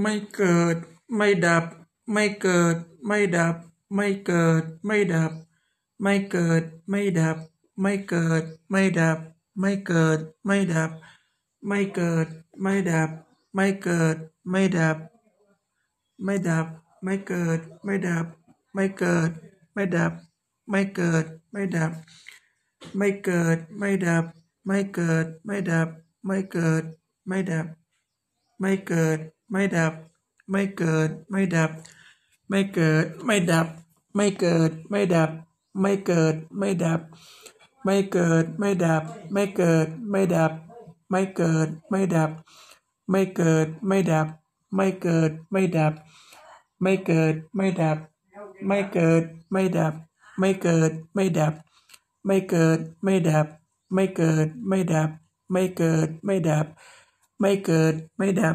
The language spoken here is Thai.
ไม่เกิด ไม่ดับ ไม่เกิด ไม่ดับ ไม่เกิด ไม่ดับ ไม่เกิด ไม่ดับ ไม่เกิด ไม่ดับ ไม่เกิด ไม่ดับ ไม่เกิด ไม่ดับ ไม่เกิด ไม่ดับ ไม่ดับ ไม่เกิด ไม่ดับ ไม่เกิด ไม่ดับ ไม่เกิด ไม่ดับ ไม่เกิด ไม่ดับ ไม่เกิด ไม่ดับ ไม่เกิด ไม่ดับ ไม่เกิด ไม่ดับ ไม่เกิด ไม่ดับ ไม่เกิด ไม่ดับ ไม่เกิด ไม่ดับ ไม่เกิด ไม่ดับ ไม่เกิด ไม่ดับ ไม่เกิด ไม่ดับ ไม่เกิด ไม่ดับ ไม่เกิด ไม่ดับ ไม่เกิด ไม่ดับ ไม่เกิด ไม่ดับ ไม่เกิด ไม่ดับ ไม่เกิด ไม่ดับ ไม่เกิด ไม่ดับ ไม่เกิด ไม่ดับ ไม่เกิด ไม่ดับ ไม่เกิด ไม่ดับ